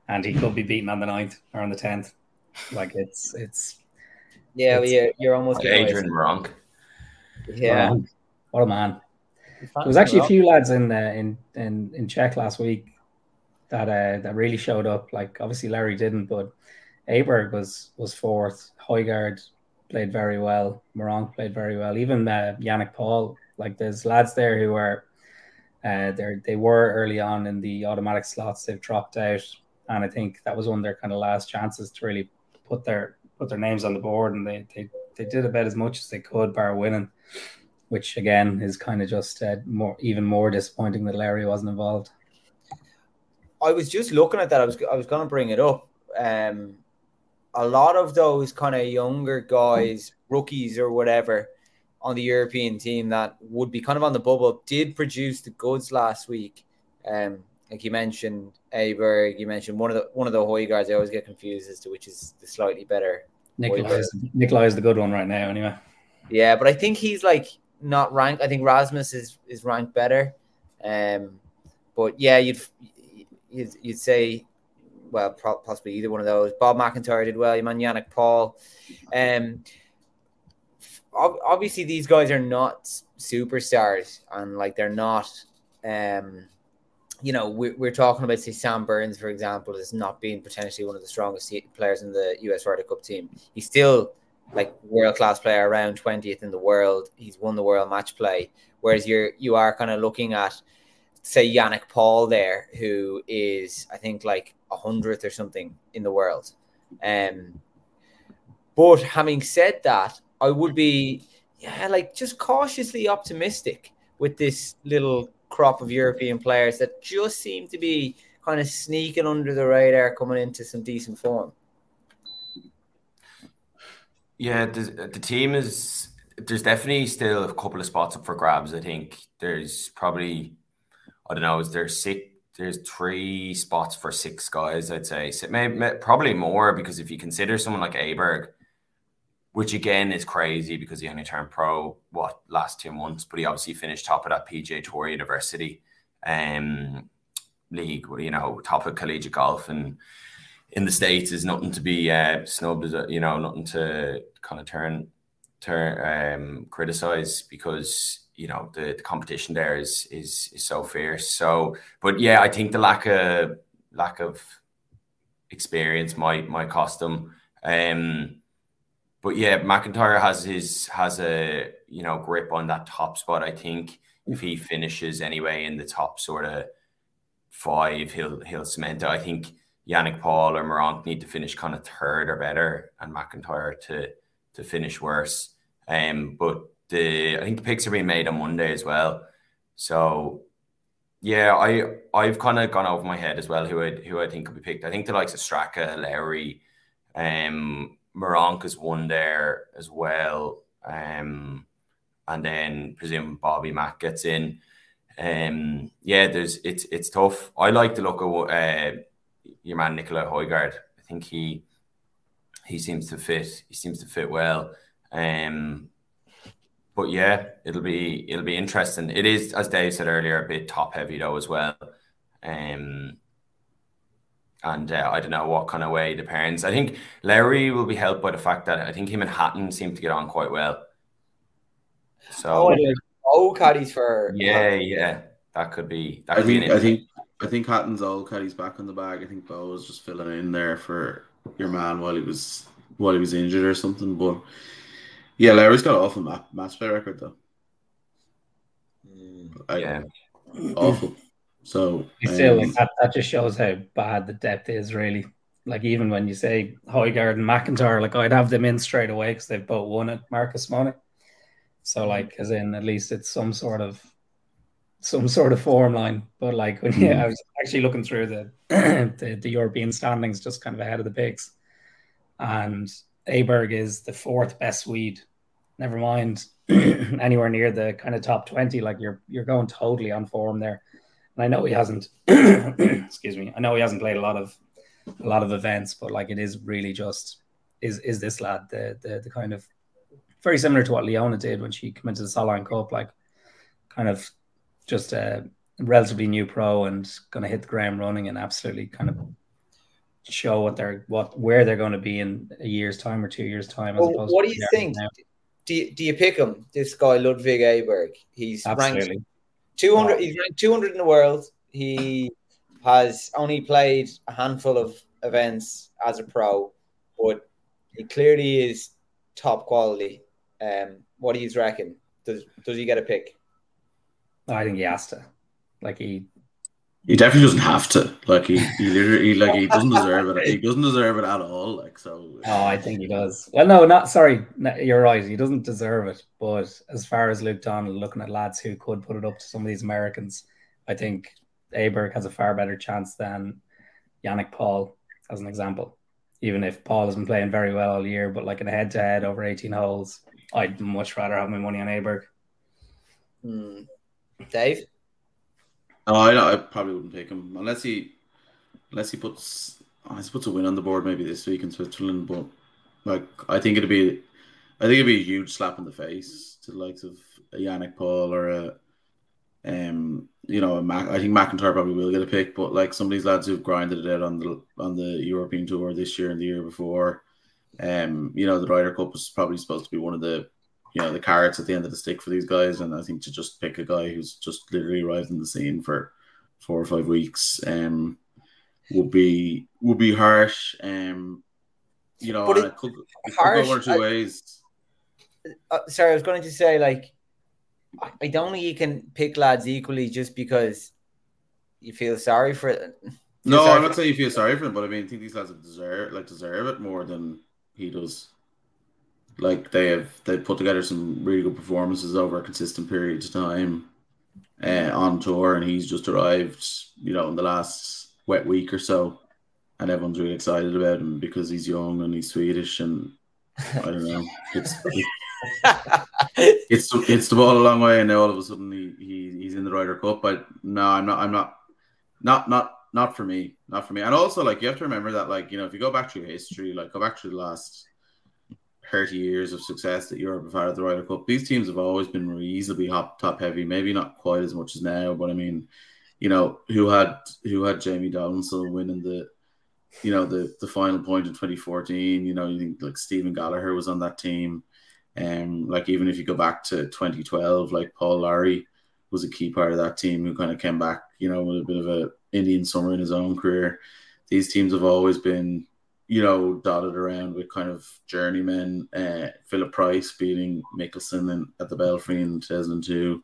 and he could be beaten on the 9th or on the tenth. Like it's it's yeah, it's, you're, you're almost Adrian Meronk. Yeah, what a man. There was actually a few lads in uh, in in in Czech last week that uh, that really showed up. Like obviously Larry didn't, but Aberg was was fourth. Højgaard played very well. Meronk played very well. Even uh, Yannick Paul. Like there's lads there who are uh, they they were early on in the automatic slots. They've dropped out, and I think that was one of their kind of last chances to really put their put their names on the board. And they they, they did about as much as they could, bar winning, which again is kind of just uh, more even more disappointing that Larry wasn't involved. I was just looking at that. I was I was going to bring it up. Um, a lot of those kind of younger guys, rookies or whatever, on the European team that would be kind of on the bubble did produce the goods last week. Um, like you mentioned, Aberg, you mentioned one of the one of the Højgaards. I always get confused as to which is the slightly better. Nicolai is, is the good one right now, anyway. Yeah, but I think he's like not ranked. I think Rasmus is is ranked better. Um, but yeah, you'd you'd, you'd say, well, possibly either one of those. Bob McIntyre did well. You man Yannick Paul. Um, obviously these guys are not superstars, and like they're not. Um, you know, we're, we're talking about say Sam Burns, for example, as not being potentially one of the strongest players in the US Ryder Cup team. He's still like world class player, around twentieth in the world. He's won the world match play. Whereas you're you are kind of looking at say Yannick Paul there, who is I think like a hundredth or something in the world. Um, but having said that, I would be yeah like just cautiously optimistic with this little crop of European players that just seem to be kind of sneaking under the radar, coming into some decent form. Yeah, the, the team is there's definitely still a couple of spots up for grabs. I think there's probably I don't know, is there six there's three spots for six guys, I'd say. So maybe, probably more because if you consider someone like Aberg, which again is crazy because he only turned pro what last two months, but he obviously finished top of that PGA Tour University um, league, you know, top of collegiate golf and in the states is nothing to be uh, snubbed, you know, nothing to kind of turn turn um, criticize because you know the, the competition there is is is so fierce. So, but yeah, I think the lack of lack of experience might might cost them. Um, but yeah, McIntyre has his has a you know grip on that top spot. I think if he finishes anyway in the top sort of five, he'll he'll cement it. I think Yannick Paul or Meronk need to finish kind of third or better, and McIntyre to to finish worse. Um, but the I think the picks are being made on Monday as well. So yeah, I I've kind of gone over my head as well who I who I think could be picked. I think the likes of Straka, Larry, um, is one there as well. Um, and then presume Bobby Mack gets in. Um, yeah, there's it's it's tough. I like the look of uh, your man Nicola Højgaard. I think he he seems to fit. He seems to fit well. Um, but yeah, it'll be it'll be interesting. It is, as Dave said earlier, a bit top heavy though as well. Um, and uh, I don't know what kind of way the parents. I think Larry will be helped by the fact that I think him and Hatton seem to get on quite well. So oh, caddies for yeah, yeah, that could be. That could I think be I think I think Hatton's all caddies back on the bag. I think Bo was just filling in there for your man while he was while he was injured or something, but. Yeah, Larry's got an awful map, match play record though. Mm, I, yeah, awful. So still um, like that, that just shows how bad the depth is really. Like even when you say Højgaard and McIntyre, like I'd have them in straight away because they've both won it, Marco Simone. So mm. like as in at least it's some sort of some sort of form line. But like when yeah, I was actually looking through the, the the European standings just kind of ahead of the picks. And Aberg is the fourth best Swede never mind anywhere near the kind of top 20 like you're you're going totally on form there and i know he hasn't excuse me i know he hasn't played a lot of a lot of events but like it is really just is is this lad the the, the kind of very similar to what leona did when she came into the Solheim cup like kind of just a relatively new pro and going to hit the ground running and absolutely kind of show what they're what where they're going to be in a year's time or two years time. Well, what do you think? Now do you, do you pick him? This guy Ludvig Aberg. He's Absolutely. ranked 200. He's ranked 200 in the world. He has only played a handful of events as a pro, but he clearly is top quality. Um, what do you reckon? Does does he get a pick? I think he has to. Like he he definitely doesn't have to. Like he, he literally like he doesn't deserve it. He doesn't deserve it at all. Like so. Oh, I think he does. Well, no, not sorry. No, you're right. He doesn't deserve it. But as far as Luke Donald looking at lads who could put it up to some of these Americans, I think Aberg has a far better chance than Yannick Paul, as an example. Even if Paul has been playing very well all year, but like in a head-to-head over 18 holes, I'd much rather have my money on Aberg. Hmm. Dave. No, I, I probably wouldn't pick him unless he unless he puts he puts a win on the board maybe this week in Switzerland. But like I think it'd be I think it'd be a huge slap in the face to the likes of Yannick Paul or a um you know Mac, I think McIntyre probably will get a pick, but like some of these lads who've grinded it out on the on the European tour this year and the year before, um you know the Ryder Cup was probably supposed to be one of the you know the carrots at the end of the stick for these guys. And I think to just pick a guy who's just literally arrived in the scene for four or five weeks um, would be would be harsh. Um, you know, it, it, could, it harsh, could go one or two I, ways. Uh, sorry, I was going to say like I, I don't think you can pick lads equally just because you feel sorry for it. No, I'm not saying you feel sorry for them, but I mean, I think these lads deserve like deserve it more than he does. Like they have they put together some really good performances over a consistent period of time. uh, on tour, and he's just arrived, you know, in the last wet week or so, and everyone's really excited about him because he's young and he's Swedish, and I don't know, it's it's it's the ball a long way, and now all of a sudden he, he he's in the Ryder Cup. But no, I'm not. I'm not. Not not not for me. Not for me. And also, like you have to remember that, like you know, if you go back through history, like go back to the last 30 years of success that Europe have had at the Ryder Cup, these teams have always been reasonably hop, top heavy. Maybe not quite as much as now, but I mean, you know, who had who had Jamie Donaldson winning the, you know, the the final point in 2014. You know, you think like Stephen Gallacher was on that team. And um, like even if you go back to 2012, like Paul Lawrie was a key part of that team who kind of came back, you know, with a bit of a Indian summer in his own career. These teams have always been, you know, dotted around with kind of journeymen. Uh, Philip Price beating Mickelson in, at the Belfry in 2002.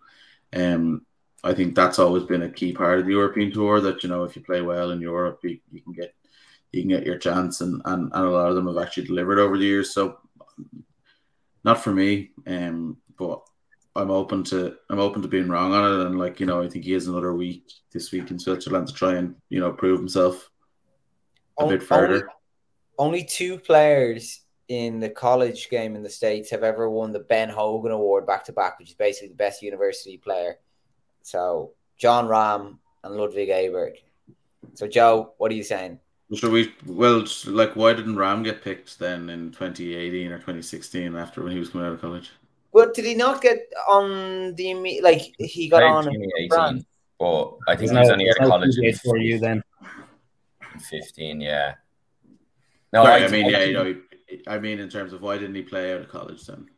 Um, I think that's always been a key part of the European tour. That you know, if you play well in Europe, you, you can get you can get your chance, and, and and a lot of them have actually delivered over the years. So, not for me. Um, but I'm open to I'm open to being wrong on it, and like you know, I think he has another week this week in Switzerland to try and you know prove himself a bit further. Only, only two players in the college game in the states have ever won the Ben Hogan Award back to back, which is basically the best university player. So Jon Rahm and Ludvig Aberg. So Joe, what are you saying? So we well, like, why didn't Rahm get picked then in 2018 or 2016 after when he was coming out of college? Well, did he not get on the like he got on in France? But I think he was only at college for you then. Fifteen, yeah. No, I, I, mean, yeah, you know, I mean, in terms of why didn't he play out of college then?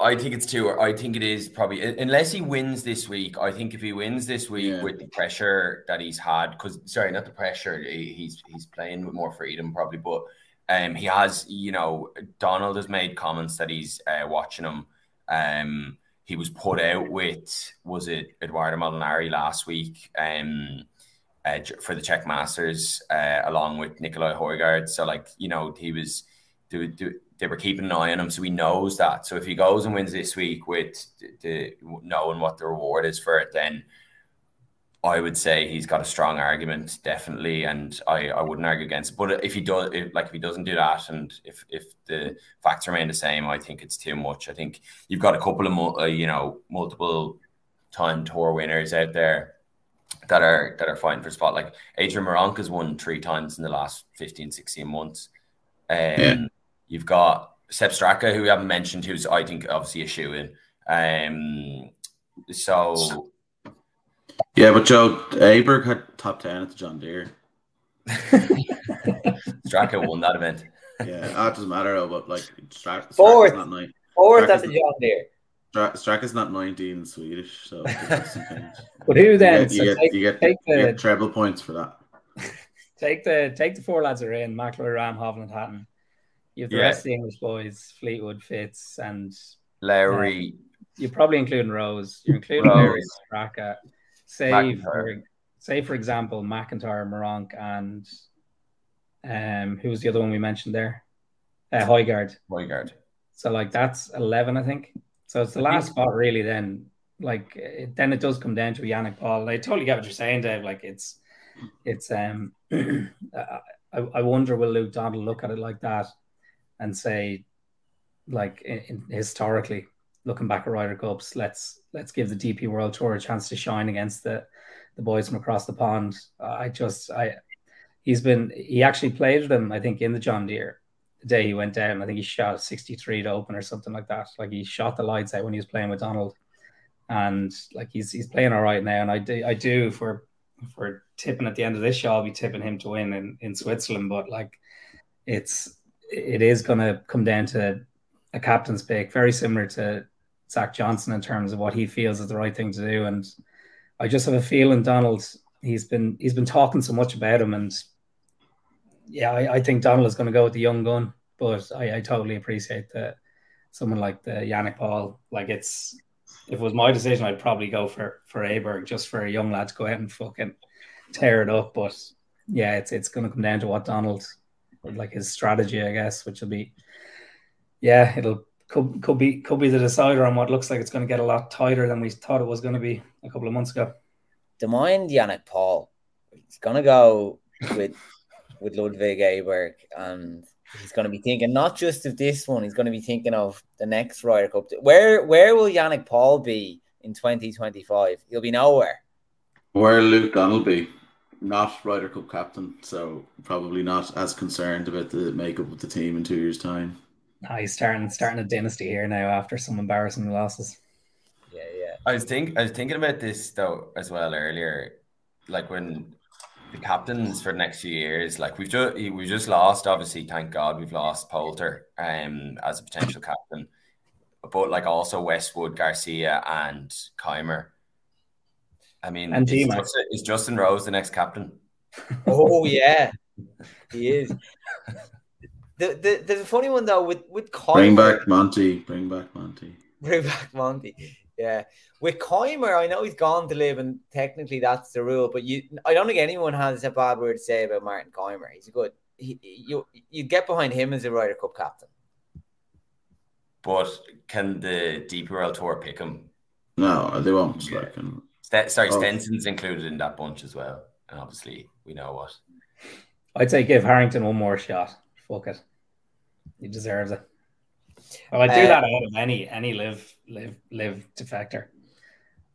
I think it's too. I think it is probably unless he wins this week. I think if he wins this week yeah. with the pressure that he's had, because sorry, not the pressure. He's he's playing with more freedom probably, but um, he has, you know, Donald has made comments that he's uh, watching him. Um, he was put out with was it Edoardo Molinari last week um, uh, for the Czech Masters uh, along with Nicolai Højgaard. So like you know he was they, they were keeping an eye on him, so he knows that. So if he goes and wins this week with the, the knowing what the reward is for it, then I would say he's got a strong argument, definitely, and I, I wouldn't argue against. It. But if he does, if, like if he doesn't do that, and if if the facts remain the same, I think it's too much. I think you've got a couple of uh, you know multiple time tour winners out there that are that are fighting for spot. Like Adrian Meronk has won three times in the last 15, 16 months. Um, yeah. You've got Sepp Straka, who we haven't mentioned, who's I think obviously a shoe in. Um, so yeah, but Joe Aberg had top ten at the John Deere. Straka won that event. yeah, that doesn't matter though, but like Straka, fourth, not nine. Fourth at the John Deere. Straka's not 19 in Swedish, so. but who then? You get, you, so get, take, you, get, take you the, get treble points for that. Take the take the four lads are in McIlroy, Rahm, Hovland, Hatton. You have the yeah. rest of the English boys, Fleetwood, Fitz, and Larry. Uh, you're probably including Rose. You're including Rose. Lowry, Straka. Say for, say for example, McIntyre, Meronk, and um, who was the other one we mentioned there? Uh, Højgaard. Højgaard. So like that's eleven, I think. So it's the last spot really. Then like it, then it does come down to Yannick Paul. I totally get what you're saying, Dave. Like it's it's um I, I wonder will Luke Donald look at it like that and say like in, in, historically looking back at Ryder Cups, let's let's give the DP World Tour a chance to shine against the the boys from across the pond. I just I he's been he actually played them I think in the John Deere day he went down. I think he shot 63 to open or something like that. Like he shot the lights out when he was playing with Donald, and like he's he's playing all right now. And I do I do for for tipping at the end of this show, I'll be tipping him to win in in Switzerland. But like it's it is going to come down to a captain's pick, very similar to Zach Johnson in terms of what he feels is the right thing to do. And I just have a feeling Donald, he's been he's been talking so much about him, and yeah, I, I think Donald is going to go with the young gun. But I, I totally appreciate that someone like the Yannick Paul. Like it's if it was my decision, I'd probably go for for Aberg just for a young lad to go out and fucking tear it up. But yeah, it's it's going to come down to what Donald like his strategy, I guess, which will be yeah, it'll could could be could be the decider on what looks like it's going to get a lot tighter than we thought it was going to be a couple of months ago. Do mind Yannick Paul? He's going to go with with Ludvig Aberg, and he's going to be thinking not just of this one. He's going to be thinking of the next Ryder Cup. Where where will Yannick Paul be in 2025? He'll be nowhere. Where Luke Donald be? Not Ryder Cup captain, so probably not as concerned about the makeup of the team in two years' time. Oh, he's starting starting a dynasty here now after some embarrassing losses. Yeah, yeah. I was think I was thinking about this though as well earlier, like when the captains for the next few years, like we've just we just lost. Obviously, thank God we've lost Poulter um as a potential captain, but like also Westwood, Garcia, and Kaymer. I mean, And is Justin, is Justin Rose the next captain? Oh yeah, he is. The, the, there's a funny one though with with Kaymer. Bring back Monty. Bring back Monty. Bring back Monty. Yeah, with Kaymer, I know he's gone to LIV, and technically that's the rule. But you, I don't think anyone has a bad word to say about Martin Kaymer. He's a good. He, you you get behind him as a Ryder Cup captain. But can the DP World Tour pick him? No, they won't. Like, and St- sorry, Oh. Stenson's included in that bunch as well, and obviously we know what. I'd say give Harrington one more shot. Fuck it, he deserves it. Well, I do Uh, that out of any any LIV LIV LIV defector.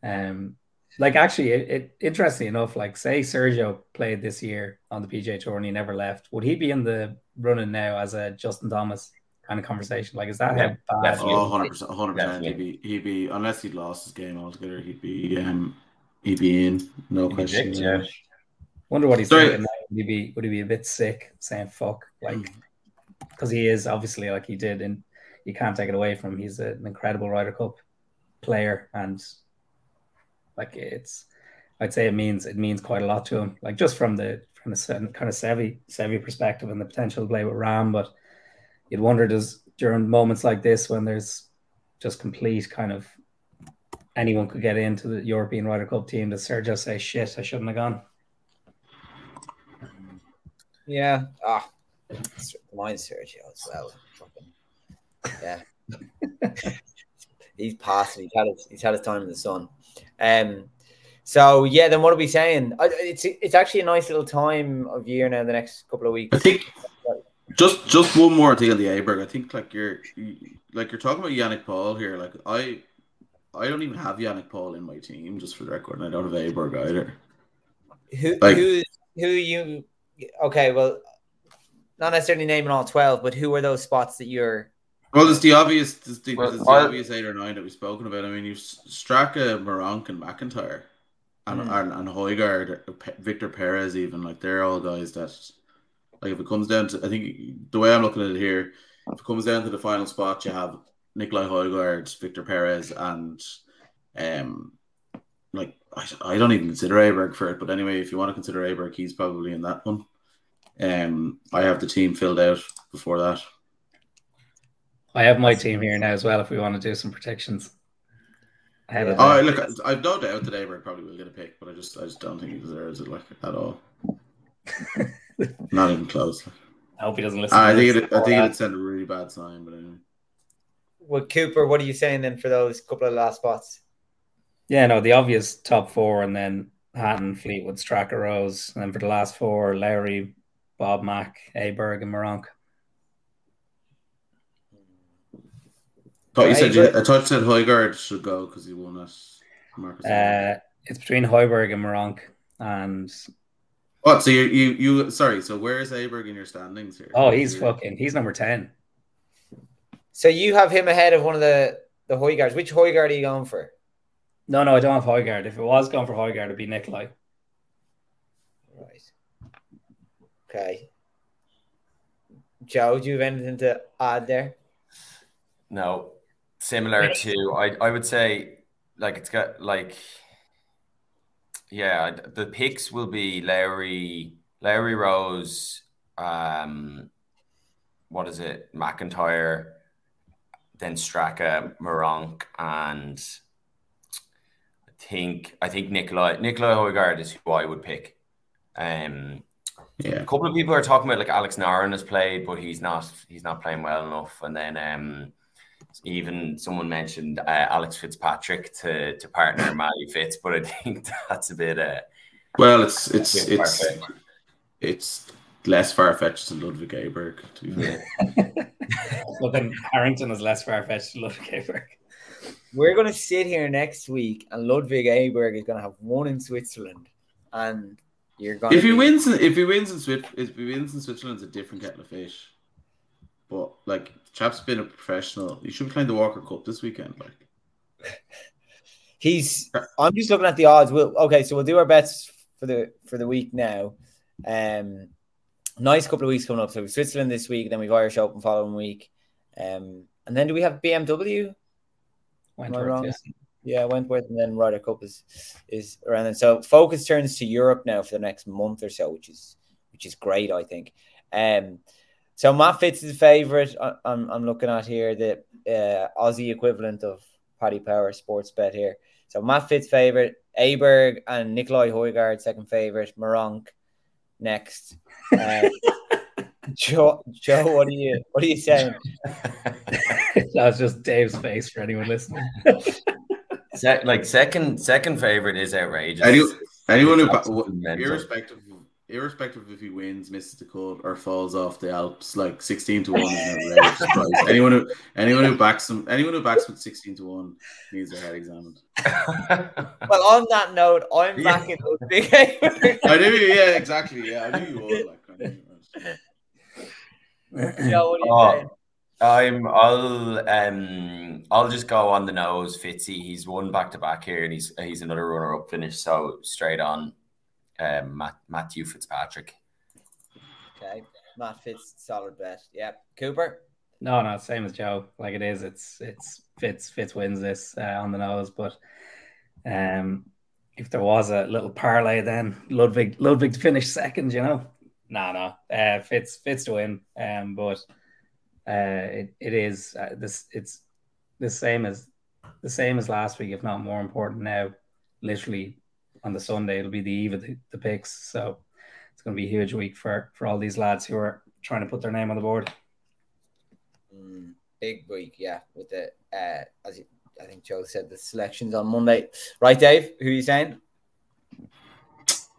Um, like actually, it, it interesting enough, like say Sergio played this year on the PGA Tour and he never left, would he be in the running now as a Justin Thomas kind of conversation? Like, is that Yeah, how bad? definitely. oh, 100 percent, hundred percent. He'd be, he'd be, unless he'd lost his game altogether, he'd be, um, he'd be in. No He'd question. picked, yeah. Wonder what he's Sorry. thinking. Now. Would he be would he be a bit sick saying fuck like because he is obviously like he did and you can't take it away from him. He's an incredible Ryder Cup player and like it's I'd say it means it means quite a lot to him. Like just from the from the kind of Seve Seve perspective and the potential to play with Rahm, but you'd wonder does during moments like this when there's just complete kind of anyone could get into the European Ryder Cup team, does Sergio say shit, I shouldn't have gone? Yeah. Ah, mine's Sergio as well. Fucking, yeah. he's passed. He's had his, he's had his time in the sun. Um. So yeah, then what are we saying? It's it's actually a nice little time of year now. The next couple of weeks. I think just just one more thing on the Aberg. I think like you're like you're talking about Yannick Paul here. Like I I don't even have Yannick Paul in my team, just for the record, and I don't have Aberg either. Who Like- who who you? Okay, well, not necessarily naming all twelve, but who are those spots that you're? Well, there's the obvious, there's the, Well, there's the obvious eight or nine that we've spoken about. I mean, you've Straka, Meronk, and McIntyre, and Mm. and, and Højgaard, Victor Perez, even like they're all guys that, like, if it comes down to, I think the way I'm looking at it here, if it comes down to the final spot, you have Nicolai Højgaard, Victor Perez, and um, like I, I don't even consider Aberg for it, but anyway, if you want to consider Aberg, he's probably in that one. Um, I have the team filled out before that. I have my team here now as well if we want to do some predictions. Ahead of Oh, that. look, I- I've no doubt that Aberg probably will get a pick, but I just, I just don't think he deserves it like at all. Not even close. I hope he doesn't listen. I to think this. it, I think it'd send a really bad sign, but anyway. Well, Cooper, what are you saying then for those couple of last spots? Yeah, no, the obvious top four, and then Hatton, Fleetwood, Straka, Rose, and then for the last four, Lowry, Bob Mack, Aberg, and Meronk. But you said you, but- I thought you said Højgaard should go because he won at Marcus. Uh, it's between Hoiberg and Meronk, and what? So you, you, you? Sorry. So where is Aberg in your standings here? oh, he's fucking, he's number ten. So you have him ahead of one of the the Højgaards. Which Højgaard are you going for? No, no, I don't have Højgaard. If it was going for Højgaard, it'd be Nicolai. Right. Okay. Joe, do you have anything to add there? No, similar to I I would say like it's got like yeah the picks will be Larry Larry Rose um what is it McIntyre then Straka Meronk and I think I think Nicolai Nicolai Højgaard is who I would pick um Yeah. a couple of people are talking about like Alex Norén has played, but he's not he's not playing well enough. And then um even someone mentioned uh, Alex Fitzpatrick to to partner Matty Fitz, but I think that's a bit. Uh, well, it's it's it's it's less far fetched than Ludvig Aberg. To be fair, looking Harrington is less far fetched than Ludvig Aberg. We're going to sit here next week, and Ludvig Aberg is going to have one in Switzerland, and you're going. If he be... wins, if he wins in Switzerland, if he wins in Switzerland, it's a different kettle of fish. But like, chap's been a professional. He should be playing the Walker Cup this weekend. Like, he's. I'm just looking at the odds. We'll okay, so we'll do our bets for the for the week now. Um, nice couple of weeks coming up. So Switzerland this week, then we've Irish Open following week. Um, and then do we have BMW? Wentworth, yeah. yeah, Wentworth, and then Ryder Cup is is around then. So focus turns to Europe now for the next month or so, which is which is great, I think. Um, so Matt Fitz is favorite. I'm I'm looking at here the uh, Aussie equivalent of Paddy Power Sports Bet here. So Matt Fitz favorite, Aberg and Nicolai Højgaard second favorite, Meronk next. Uh, Joe, Joe, what are you what are you saying? that was just Dave's face for anyone listening. Se- like second second favorite is outrageous. Any, anyone who, irrespective irrespective if he wins, misses the cut, or falls off the Alps, like sixteen to one is an surprise. anyone who anyone who backs him, anyone who backs him sixteen to one needs their head examined. well, on that note, I'm yeah. backing those big. I knew, yeah, exactly, yeah, I knew you would. Like, I knew you Joe, what are you oh, saying? I'm. I'll. Um. I'll just go on the nose, Fitzy. He's won back to back here, and he's he's another runner up finish. So straight on um, Matt, Matthew Fitzpatrick. Okay, Matt Fitz, solid bet. Yeah, Cooper. No, no, same as Joe. Like it is, it's it's Fitz Fitz wins this uh, on the nose. But um, if there was a little parlay, then Ludvig Ludvig to finish second. You know, no, no, uh, Fitz Fitz to win. Um, but uh, it it is uh, this it's the same as the same as last week, if not more important now. Literally on the Sunday. It'll be the eve of the, the picks. So it's going to be a huge week for, for all these lads who are trying to put their name on the board. Mm, big week, yeah. With the, uh, as you, I think Joe said, the selections on Monday. Right, Dave? Who are you saying?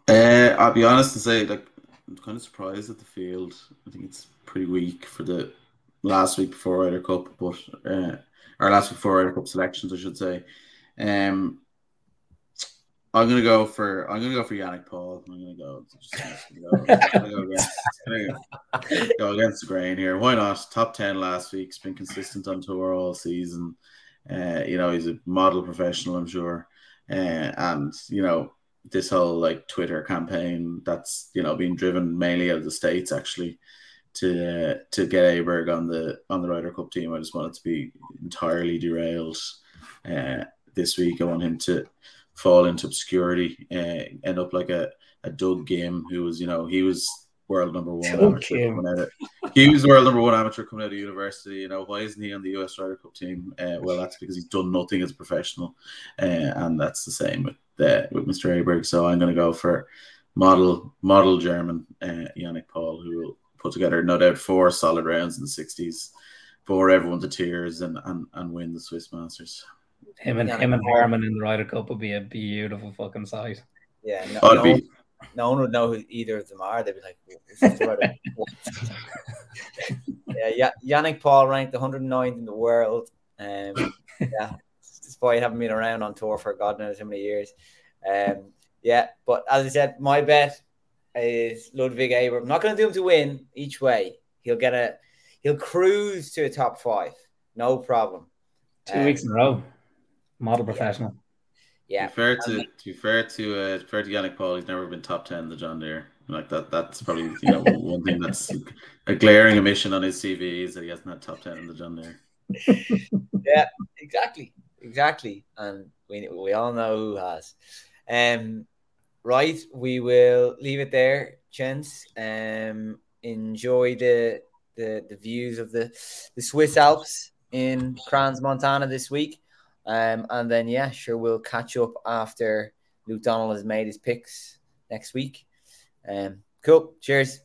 Uh, I'll be honest and say, like, I'm kind of surprised at the field. I think it's pretty weak for the last week before Ryder Cup, but uh, or last week before Ryder Cup selections, I should say. Um, I'm gonna go for I'm gonna go for Yannick Paul. I'm gonna go, go, against, the grain here. Why not? Top ten last week. He's been consistent on tour all season. Uh, you know, he's a model professional, I'm sure. Uh, and you know, this whole like Twitter campaign that's you know being driven mainly out of the states actually to uh, to get Aberg on the on the Ryder Cup team. I just want it to be entirely derailed uh, this week. I want him to fall into obscurity, uh, end up like a, a Doug Ghim, who was, you know, he was world number one amateur coming out of, he was world number one amateur coming out of university. You know, why isn't he on the US Ryder Cup team? Uh, well, that's because he's done nothing as a professional, uh, and that's the same with uh, with Mr. Aberg. So I'm going to go for model model German uh, Yannick Paul, who will put together no doubt four solid rounds in the 60s, bore everyone to tears, and and, and win the Swiss Masters. Him and him and Harman in the Ryder Cup would be a beautiful fucking sight. Yeah, no, no, one, no, one, would know who either of them are. They'd be like, yeah, Yannick Paul ranked 109th in the world. Um, yeah, despite having been around on tour for God knows how many years. Um, yeah, but as I said, my bet is Ludvig Aberg. I'm not going to do him to win each way. He'll get a, he'll cruise to a top five, no problem. Two um, weeks in a row model professional. Yeah. To be fair to, to fair to uh, fair to Yannick Paul, he's never been top ten the John Deere. Like that, that's probably you know one thing that's a glaring omission on his CV is that he hasn't had top ten in the John Deere. yeah, exactly, exactly, and we we all know who has. Um, right, we will leave it there, gents. Um, enjoy the the the views of the the Swiss Alps in Crans, Montana this week. Um, and then yeah, sure we'll catch up after Luke Donald has made his picks next week. Um, cool. Cheers.